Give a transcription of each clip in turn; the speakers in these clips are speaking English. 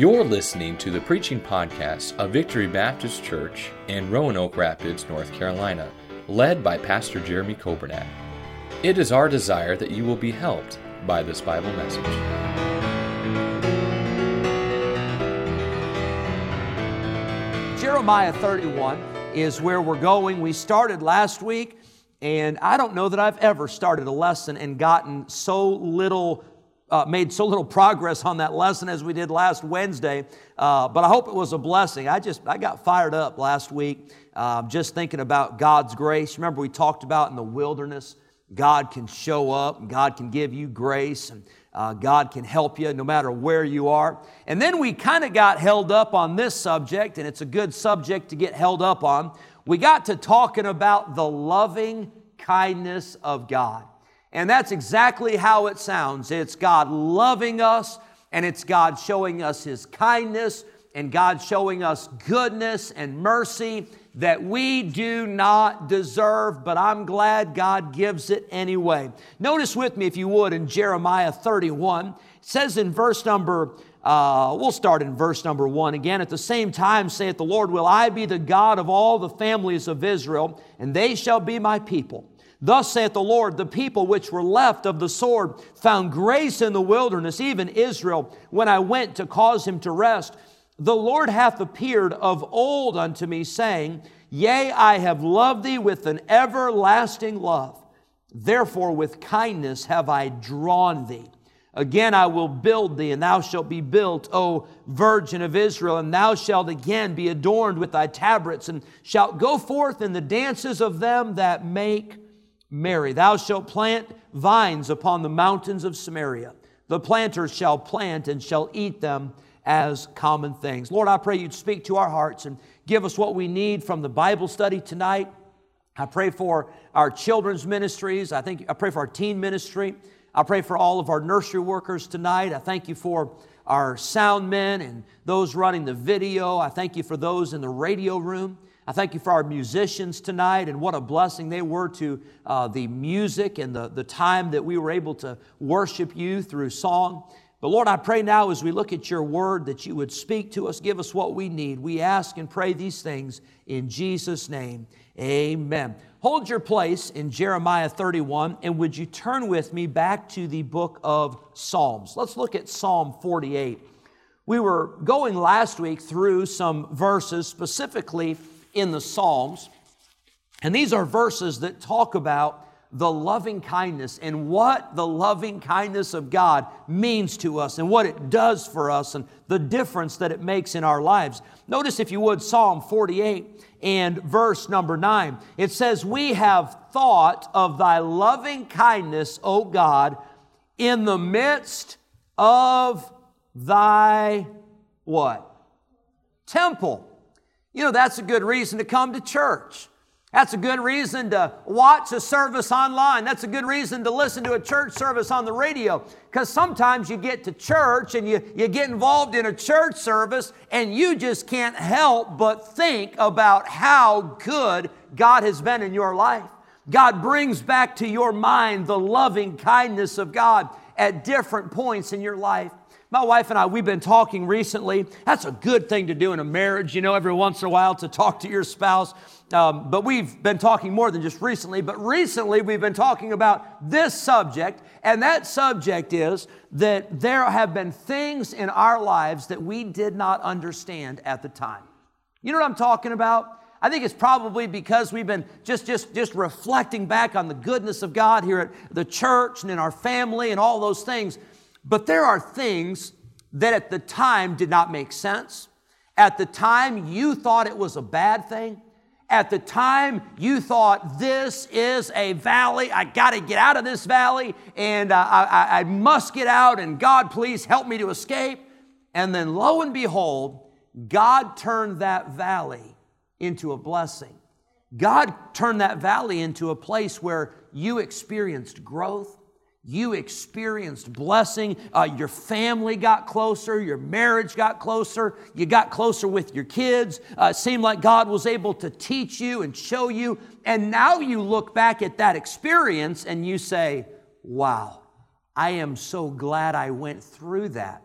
You're listening to the preaching podcast of Victory Baptist Church in Roanoke Rapids, North Carolina, led by Pastor Jeremy Kobernat. It is our desire that you will be helped by this Bible message. Jeremiah 31 is where we're going. We started last week, and I don't know that I've ever started a lesson and gotten so little uh, made so little progress on that lesson as we did last Wednesday, uh, but I hope it was a blessing. I just I got fired up last week uh, just thinking about God's grace. Remember we talked about in the wilderness, God can show up, God can give you grace, and uh, God can help you no matter where you are. And then we kind of got held up on this subject, and it's a good subject to get held up on. We got to talking about the loving kindness of God. And that's exactly how it sounds. It's God loving us, and it's God showing us His kindness, and God showing us goodness and mercy that we do not deserve, but I'm glad God gives it anyway. Notice with me, if you would, in Jeremiah 31, it says in verse number uh, we'll start in verse number one again. At the same time, saith the Lord, Will I be the God of all the families of Israel, and they shall be my people. Thus saith the Lord, the people which were left of the sword found grace in the wilderness, even Israel, when I went to cause him to rest. The Lord hath appeared of old unto me, saying, Yea, I have loved thee with an everlasting love. Therefore, with kindness have I drawn thee. Again, I will build thee, and thou shalt be built, O Virgin of Israel, and thou shalt again be adorned with thy tabrets, and shalt go forth in the dances of them that make merry. Thou shalt plant vines upon the mountains of Samaria. The planters shall plant and shall eat them as common things. Lord, I pray you'd speak to our hearts and give us what we need from the Bible study tonight. I pray for our children's ministries. I think I pray for our teen ministry. I pray for all of our nursery workers tonight. I thank you for our sound men and those running the video. I thank you for those in the radio room. I thank you for our musicians tonight and what a blessing they were to uh, the music and the, the time that we were able to worship you through song. But Lord, I pray now as we look at your word that you would speak to us, give us what we need. We ask and pray these things in Jesus' name. Amen. Hold your place in Jeremiah 31, and would you turn with me back to the book of Psalms? Let's look at Psalm 48. We were going last week through some verses, specifically in the Psalms. And these are verses that talk about the loving kindness and what the loving kindness of God means to us and what it does for us and the difference that it makes in our lives. Notice, if you would, Psalm 48 and verse number 9. It says, We have thought of thy loving kindness, O God, in the midst of thy what? Temple. You know, that's a good reason to come to church. That's a good reason to watch a service online. That's a good reason to listen to a church service on the radio. Because sometimes you get to church and you, you get involved in a church service and you just can't help but think about how good God has been in your life. God brings back to your mind the loving kindness of God at different points in your life. My wife and I, we've been talking recently. That's a good thing to do in a marriage, you know, every once in a while to talk to your spouse. Um, but we've been talking more than just recently. But recently, we've been talking about this subject, and that subject is that there have been things in our lives that we did not understand at the time. You know what I'm talking about? I think it's probably because we've been just, just, just reflecting back on the goodness of God here at the church and in our family and all those things. But there are things that at the time did not make sense. At the time, you thought it was a bad thing. At the time, you thought this is a valley. I got to get out of this valley and uh, I, I must get out, and God, please help me to escape. And then, lo and behold, God turned that valley into a blessing. God turned that valley into a place where you experienced growth, you experienced blessing. Uh, your family got closer. Your marriage got closer. You got closer with your kids. Uh, it seemed like God was able to teach you and show you. And now you look back at that experience and you say, wow, I am so glad I went through that.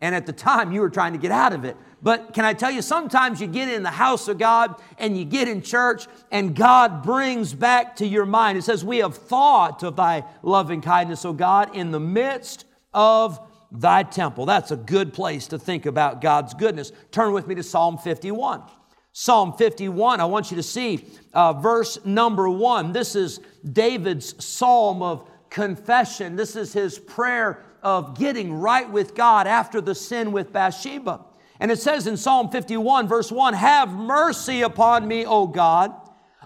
And at the time, you were trying to get out of it. But can I tell you, sometimes you get in the house of God and you get in church, and God brings back to your mind. It says, We have thought of thy loving kindness, O God, in the midst of thy temple. That's a good place to think about God's goodness. Turn with me to Psalm 51. Psalm 51, I want you to see uh, verse number one. This is David's psalm of confession. This is his prayer of getting right with God after the sin with Bathsheba. And it says in Psalm 51, verse 1 Have mercy upon me, O God,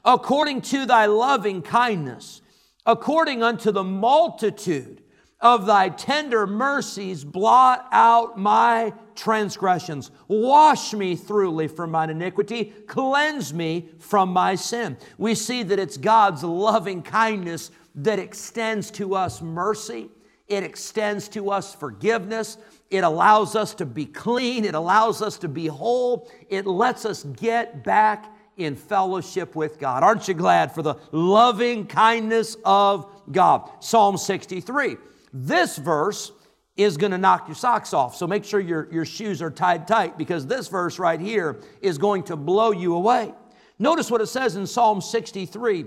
according to thy loving kindness, according unto the multitude of thy tender mercies, blot out my transgressions. Wash me thoroughly from mine iniquity, cleanse me from my sin. We see that it's God's loving kindness that extends to us mercy, it extends to us forgiveness. It allows us to be clean. It allows us to be whole. It lets us get back in fellowship with God. Aren't you glad for the loving kindness of God? Psalm 63. This verse is going to knock your socks off. So make sure your, your shoes are tied tight because this verse right here is going to blow you away. Notice what it says in Psalm 63.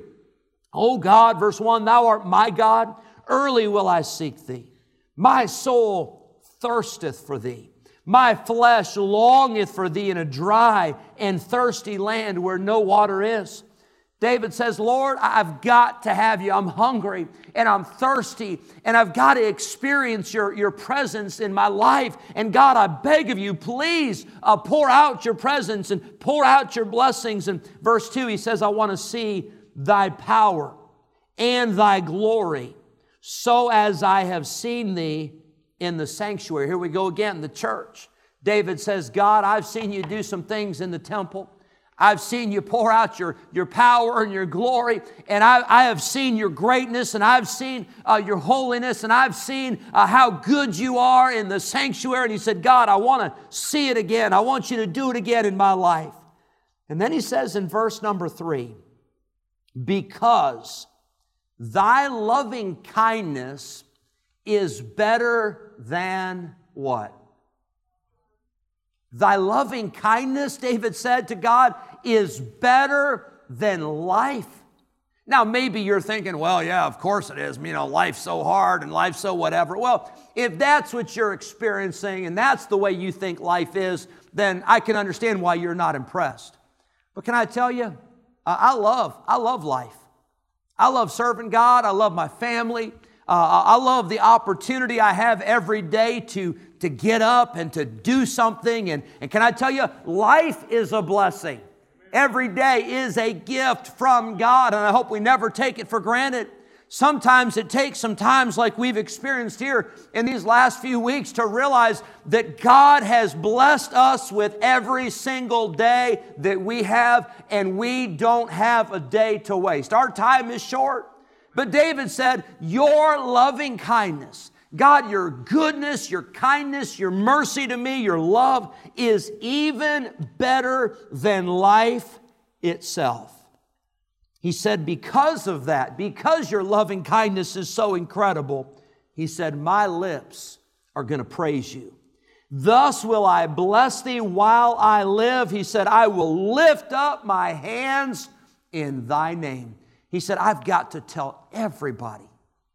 Oh God, verse 1, Thou art my God, early will I seek Thee. My soul thirsteth for thee. My flesh longeth for thee in a dry and thirsty land where no water is. David says, Lord, I've got to have you. I'm hungry and I'm thirsty and I've got to experience your, your presence in my life. And God, I beg of you, please uh, pour out your presence and pour out your blessings. And verse 2, he says, I want to see thy power and thy glory, so as I have seen thee in the sanctuary. Here we go again, the church. David says, God, I've seen you do some things in the temple. I've seen you pour out your, your power and your glory, and I, I have seen your greatness, and I've seen uh, your holiness, and I've seen uh, how good you are in the sanctuary. And he said, God, I want to see it again. I want you to do it again in my life. And then he says in verse number three, because thy loving kindness is better than what? Thy loving kindness, David said to God, is better than life. Now, maybe you're thinking, well, yeah, of course it is. You know, life's so hard and life's so whatever. Well, if that's what you're experiencing and that's the way you think life is, then I can understand why you're not impressed. But can I tell you, I love, I love life. I love serving God. I love my family. Uh, I love the opportunity I have every day to, to get up and to do something. And, and can I tell you, life is a blessing. Every day is a gift from God, and I hope we never take it for granted. Sometimes it takes some times, like we've experienced here in these last few weeks, to realize that God has blessed us with every single day that we have, and we don't have a day to waste. Our time is short. But David said, Your loving kindness, God, your goodness, your kindness, your mercy to me, your love is even better than life itself. He said, Because of that, because your loving kindness is so incredible, he said, My lips are going to praise you. Thus will I bless thee while I live. He said, I will lift up my hands in thy name. He said, I've got to tell everybody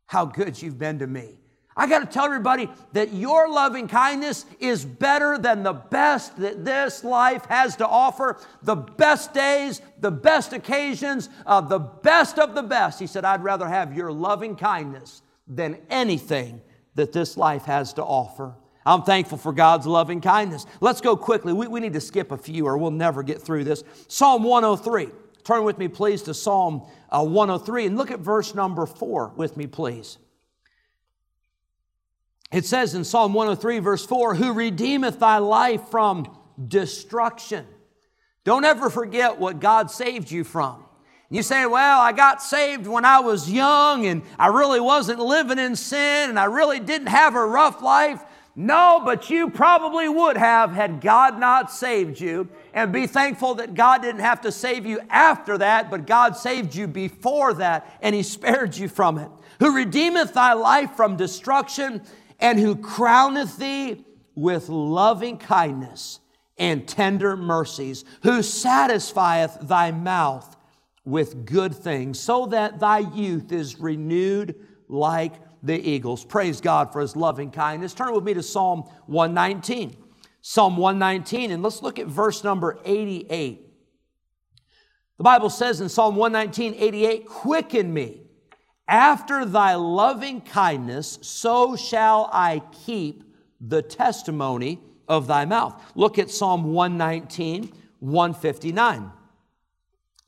how good you've been to me. I got to tell everybody that your loving kindness is better than the best that this life has to offer. The best days, the best occasions, uh, the best of the best. He said, I'd rather have your loving kindness than anything that this life has to offer. I'm thankful for God's loving kindness. Let's go quickly. We, we need to skip a few or we'll never get through this. Psalm 103. Turn with me, please, to Psalm uh, 103 and look at verse number 4 with me, please. It says in Psalm 103, verse 4, Who redeemeth thy life from destruction. Don't ever forget what God saved you from. You say, Well, I got saved when I was young and I really wasn't living in sin and I really didn't have a rough life. No, but you probably would have had God not saved you. And be thankful that God didn't have to save you after that, but God saved you before that, and He spared you from it. Who redeemeth thy life from destruction, and who crowneth thee with loving kindness and tender mercies, who satisfieth thy mouth with good things, so that thy youth is renewed like the eagles. Praise God for his loving kindness. Turn with me to Psalm 119. Psalm 119, and let's look at verse number 88. The Bible says in Psalm 119, 88, Quicken me after thy loving kindness, so shall I keep the testimony of thy mouth. Look at Psalm 119, 159.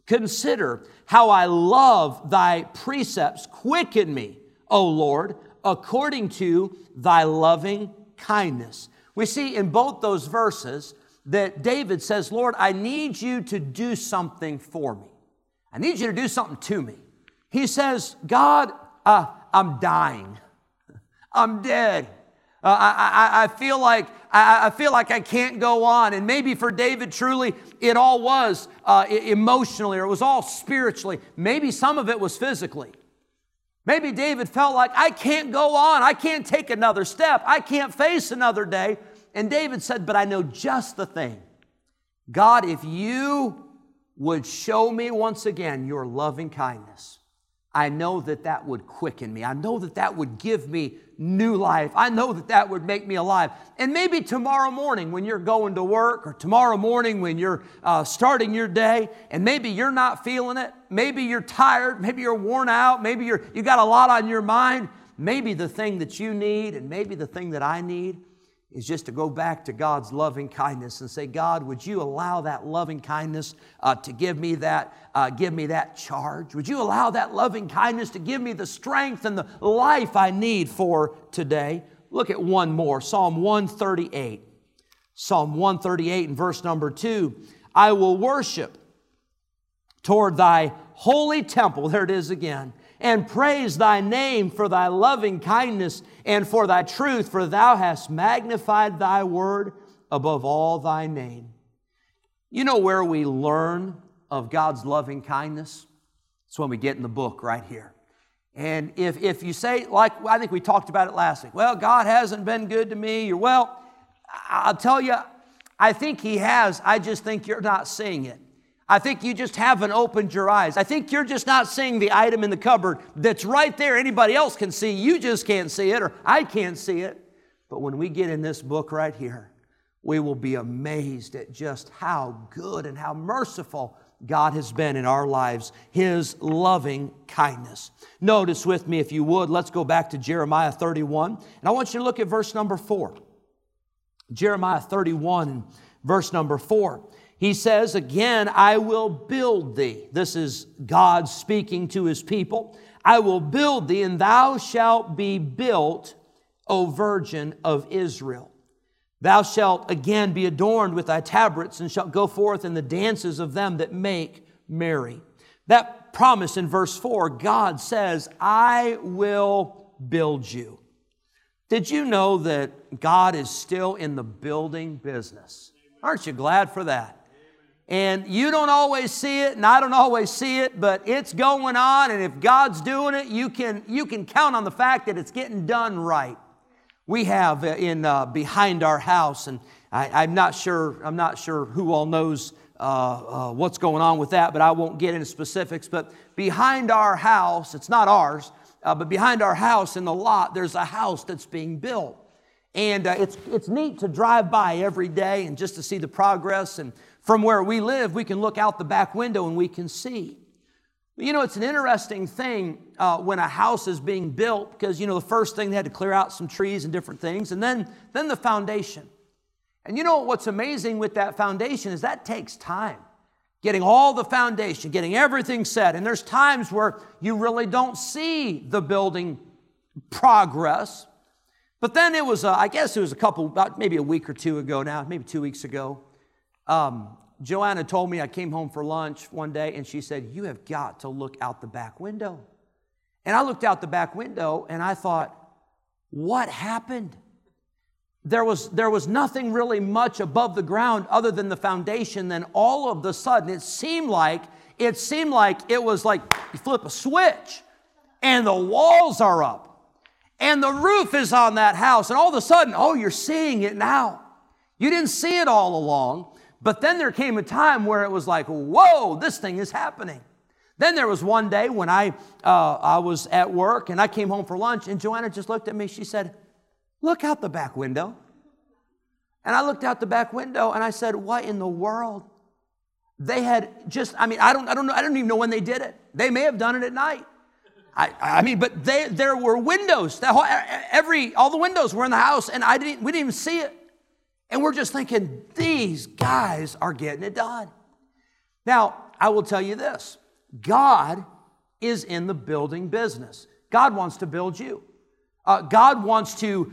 Consider how I love thy precepts. Quicken me, O Lord, according to thy loving kindness. We see in both those verses that David says, Lord, I need you to do something for me. I need you to do something to me. He says, God, uh, I'm dying. I'm dead. Uh, I, I, I, feel like I, I, feel like I can't go on. And maybe for David, truly, it all was uh, emotionally, or it was all spiritually. Maybe some of it was physically. Maybe David felt like I can't go on. I can't take another step. I can't face another day. And David said, "But I know just the thing, God. If you would show me once again your loving kindness." I know that that would quicken me. I know that that would give me new life. I know that that would make me alive. And maybe tomorrow morning when you're going to work, or tomorrow morning when you're uh, starting your day, and maybe you're not feeling it, maybe you're tired, maybe you're worn out, maybe you're, you got a lot on your mind, maybe the thing that you need, and maybe the thing that I need is just to go back to God's loving kindness and say, God, would you allow that loving kindness uh, to give me that, uh, give me that charge? Would you allow that loving kindness to give me the strength and the life I need for today? Look at one more, Psalm 138. Psalm 138 and verse number two. I will worship toward thy holy temple. There it is again and praise thy name for thy loving kindness and for thy truth, for thou hast magnified thy word above all thy name. You know where we learn of God's loving kindness? It's when we get in the book right here. And if, if you say, like I think we talked about it last week, well, God hasn't been good to me, well, I'll tell you, I think He has. I just think you're not seeing it. I think you just haven't opened your eyes. I think you're just not seeing the item in the cupboard that's right there. Anybody else can see. You just can't see it, or I can't see it. But when we get in this book right here, we will be amazed at just how good and how merciful God has been in our lives, His loving kindness. Notice with me, if you would, let's go back to Jeremiah 31. And I want you to look at verse number 4. Jeremiah 31, verse number 4 he says, Again, I will build thee. This is God speaking to his people. I will build thee, and thou shalt be built, O virgin of Israel. Thou shalt again be adorned with thy tabrets, and shalt go forth in the dances of them that make merry. That promise in verse 4, God says, I will build you. Did you know that God is still in the building business? Aren't you glad for that? And you don't always see it, and I don't always see it, but it's going on. And if God's doing it, you can, you can count on the fact that it's getting done right. We have in uh, behind our house, and I, am not sure. I'm not sure who all knows uh, uh, what's going on with that, but I won't get into specifics. But behind our house, it's not ours, uh, but behind our house in the lot, there's a house that's being built. And uh, it's, it's neat to drive by every day and just to see the progress and from where we live, we can look out the back window and we can see. You know, it's an interesting thing uh, when a house is being built because, you know, the first thing they had to clear out some trees and different things, and then, then the foundation. And you know what's amazing with that foundation is that takes time. Getting all the foundation, getting everything set. And there's times where you really don't see the building progress. But then it was, uh, I guess it was a couple, about maybe a week or two ago now, maybe two weeks ago. Um, Joanna told me I came home for lunch one day and she said, You have got to look out the back window. And I looked out the back window and I thought, What happened? There was, there was nothing really much above the ground other than the foundation. Then all of the sudden, it seemed like it seemed like it was like you flip a switch and the walls are up And the roof is on that house. And all of a sudden, oh, you're seeing it now. You didn't see it all along. But then there came a time where it was like, whoa, this thing is happening. Then there was one day when I, uh, I was at work and I came home for lunch, and Joanna just looked at me. She said, Look out the back window. And I looked out the back window and I said, What in the world? They had just, I mean, I don't, I don't know, I don't even know when they did it. They may have done it at night. I, I mean, but they, there were windows. That Whole, every, all the windows were in the house, and I didn't, we didn't even see it. And we're just thinking, these guys are getting it done. Now, I will tell you this God is in the building business. God wants to build you. Uh, God wants to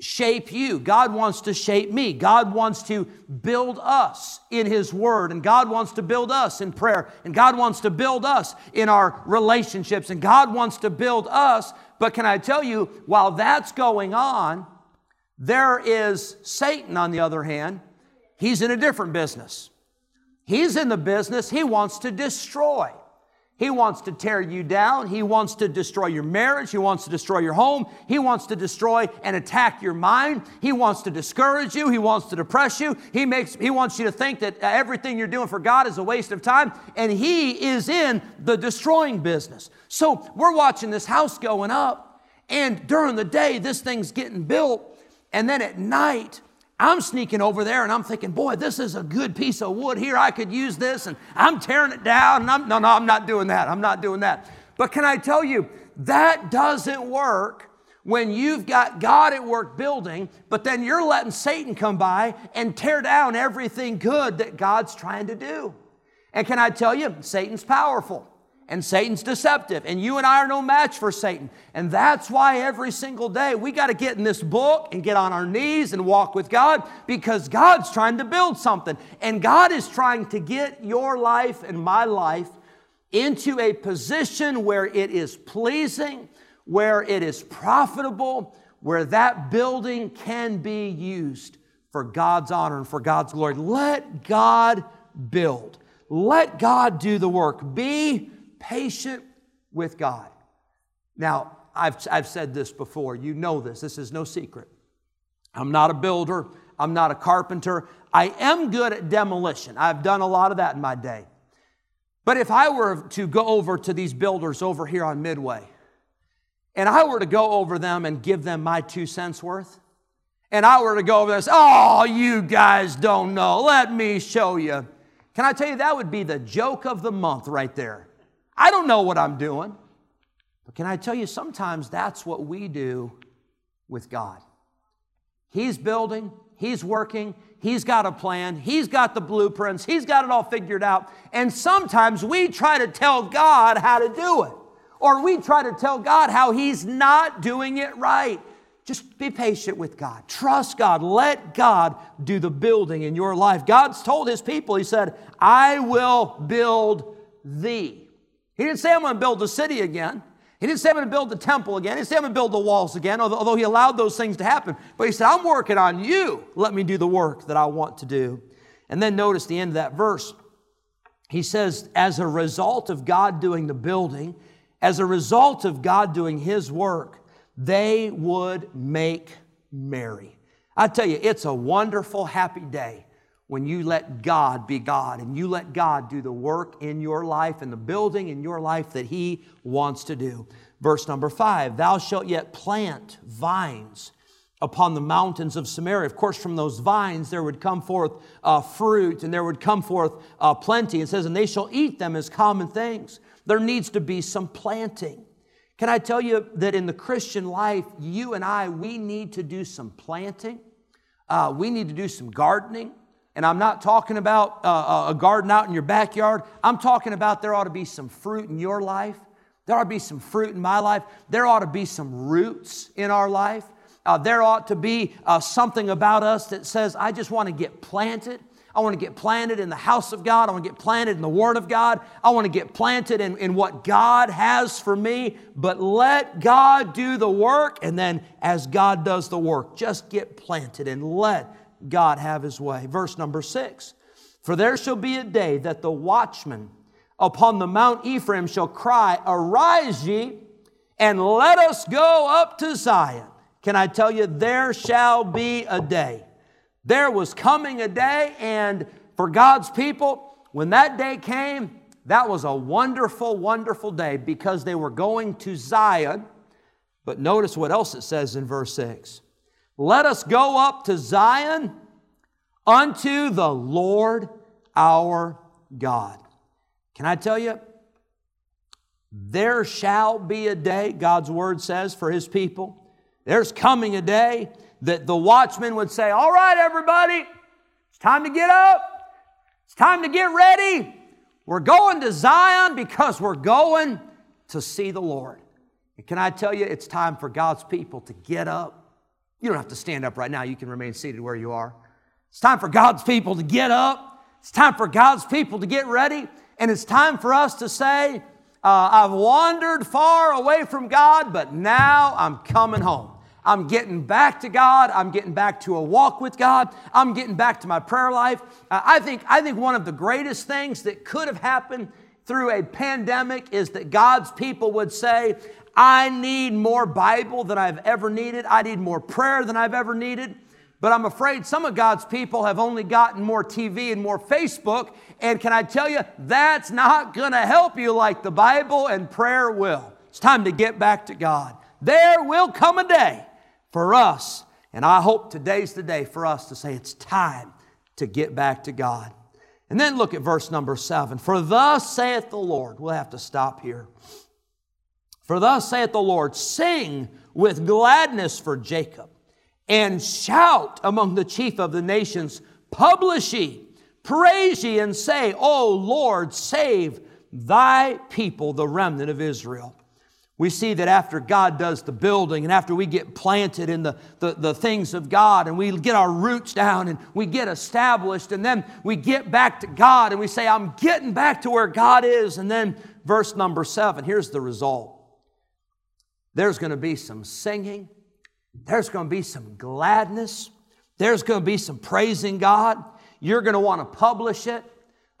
shape you. God wants to shape me. God wants to build us in His Word. And God wants to build us in prayer. And God wants to build us in our relationships. And God wants to build us. But can I tell you, while that's going on, there is Satan on the other hand. He's in a different business. He's in the business, he wants to destroy. He wants to tear you down. He wants to destroy your marriage. He wants to destroy your home. He wants to destroy and attack your mind. He wants to discourage you. He wants to depress you. He makes he wants you to think that uh, everything you're doing for God is a waste of time and he is in the destroying business. So, we're watching this house going up and during the day this thing's getting built and then at night I'm sneaking over there and I'm thinking, boy, this is a good piece of wood here. I could use this. And I'm tearing it down. And I'm, no, no, I'm not doing that. I'm not doing that. But can I tell you, that doesn't work when you've got God at work building, but then you're letting Satan come by and tear down everything good that God's trying to do. And can I tell you, Satan's powerful. And Satan's deceptive, and you and I are no match for Satan. And that's why every single day we got to get in this book and get on our knees and walk with God because God's trying to build something. And God is trying to get your life and my life into a position where it is pleasing, where it is profitable, where that building can be used for God's honor and for God's glory. Let God build. Let God do the work. Be patient with God. Now, I've, I've said this before. You know this. This is no secret. I'm not a builder. I'm not a carpenter. I am good at demolition. I've done a lot of that in my day. But if I were to go over to these builders over here on Midway, and I were to go over them and give them my two cents worth, and I were to go over this, Oh, you guys don't know, let me show you. Can I tell you, that would be the joke of the month right there. I don't know what I'm doing. But can I tell you, sometimes that's what we do with God. He's building, He's working, He's got a plan, He's got the blueprints, He's got it all figured out. And sometimes we try to tell God how to do it, or we try to tell God how He's not doing it right. Just be patient with God. Trust God. Let God do the building in your life. God's told His people, He said, I will build thee. He didn't say, I'm going to build the city again. He didn't say, I'm going to build the temple again. He didn't say, I'm going to build the walls again, although he allowed those things to happen. But he said, I'm working on you. Let me do the work that I want to do. And then notice the end of that verse. He says, as a result of God doing the building, as a result of God doing his work, they would make merry. I tell you, it's a wonderful, happy day when you let God be God and you let God do the work in your life and the building in your life that He wants to do. Verse number five Thou shalt yet plant vines upon the mountains of Samaria. Of course, from those vines there would come forth uh, fruit and there would come forth uh, plenty. It says, And they shall eat them as common things. There needs to be some planting. Can I tell you that in the Christian life, you and I, we need to do some planting? Uh, we need to do some gardening. And I'm not talking about uh, a garden out in your backyard. I'm talking about there ought to be some fruit in your life. There ought to be some fruit in my life. There ought to be some roots in our life. Uh, there ought to be uh, something about us that says, I just want to get planted. I want to get planted in the house of God. I want to get planted in the Word of God. I want to get planted in, in what God has for me. But let God do the work. And then, as God does the work, just get planted and let God have his way. Verse number six For there shall be a day that the watchman upon the Mount Ephraim shall cry, Arise ye, and let us go up to Zion. Can I tell you, there shall be a day. There was coming a day, and for God's people, when that day came, that was a wonderful, wonderful day because they were going to Zion. But notice what else it says in verse 6 Let us go up to Zion unto the Lord our God. Can I tell you? There shall be a day, God's word says, for his people. There's coming a day that the watchman would say, All right, everybody, it's time to get up. It's time to get ready. We're going to Zion because we're going to see the Lord. And can I tell you, it's time for God's people to get up. You don't have to stand up right now, you can remain seated where you are. It's time for God's people to get up. It's time for God's people to get ready. And it's time for us to say, uh, I've wandered far away from God, but now I'm coming home. I'm getting back to God. I'm getting back to a walk with God. I'm getting back to my prayer life. Uh, I, think, I think one of the greatest things that could have happened through a pandemic is that God's people would say, I need more Bible than I've ever needed. I need more prayer than I've ever needed. But I'm afraid some of God's people have only gotten more TV and more Facebook. And can I tell you, that's not going to help you like the Bible and prayer will. It's time to get back to God. There will come a day for us, and I hope today's the day for us to say it's time to get back to God. And then look at verse number seven. For thus saith the Lord, we'll have to stop here. For thus saith the Lord, sing with gladness for Jacob and shout among the chief of the nations, publish ye, praise ye, and say, O Lord, save thy people, the remnant of Israel. We see that after God does the building and after we get planted in the, the, the, things of God and we get our roots down and we get established and then we get back to God and we say, I'm getting back to where God is. And then verse number seven, here's the result. There's going to be some singing, there's going to be some gladness. There's going to be some praising God. You're going to want to publish it.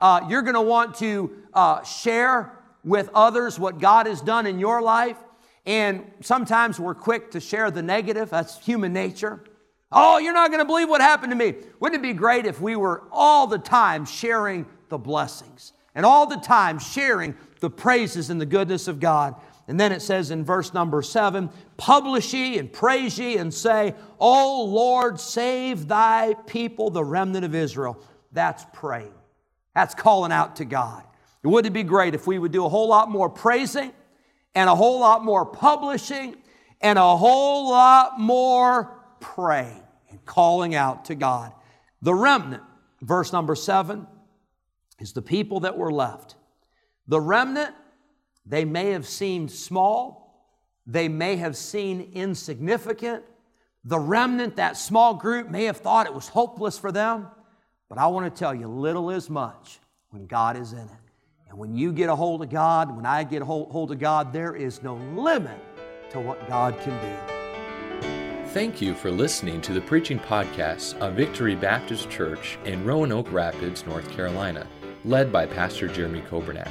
Uh, you're going to want to uh, share with others what God has done in your life. And sometimes we're quick to share the negative. That's human nature. Oh, you're not going to believe what happened to me. Wouldn't it be great if we were all the time sharing the blessings and all the time sharing the praises and the goodness of God? And then it says in verse number seven, publish ye and praise ye and say, O Lord, save thy people, the remnant of Israel. That's praying. That's calling out to God. Wouldn't it be great if we would do a whole lot more praising and a whole lot more publishing and a whole lot more praying and calling out to God? The remnant, verse number seven, is the people that were left. The remnant they may have seemed small, they may have seemed insignificant. The remnant, that small group, may have thought it was hopeless for them. But I want to tell you, little is much when God is in it. And when you get a hold of God, when I get a hold of God, there is no limit to what God can do. Thank you for listening to the preaching podcast of Victory Baptist Church in Roanoke Rapids, North Carolina, led by Pastor Jeremy Kobernat.